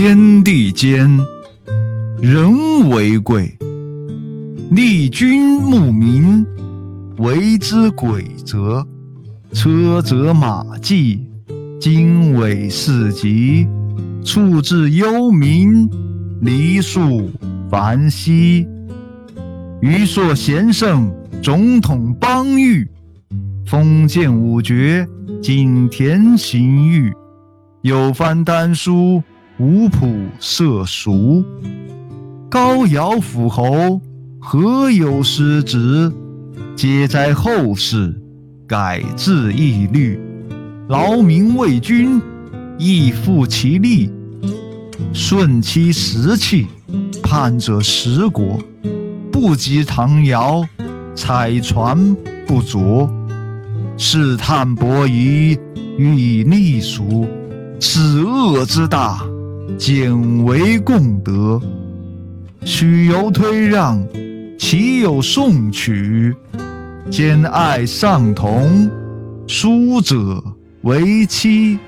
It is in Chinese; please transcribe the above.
天地间，人为贵。立君牧民，为之轨则。车辙马迹，经纬四极，处置幽冥，黎庶繁息。余所贤圣，总统邦域，封建武爵，井田刑狱，有翻丹书，无谱涉俗。高尧辅侯，何有失职？皆在后世。改制义律，劳民为君，亦复其利；顺其时气，叛者十国。不及唐尧，采船不着，试探伯夷，欲逆俗。此恶之大，简为共得。许由推让，岂有送取？兼爱尚同，书者为妻。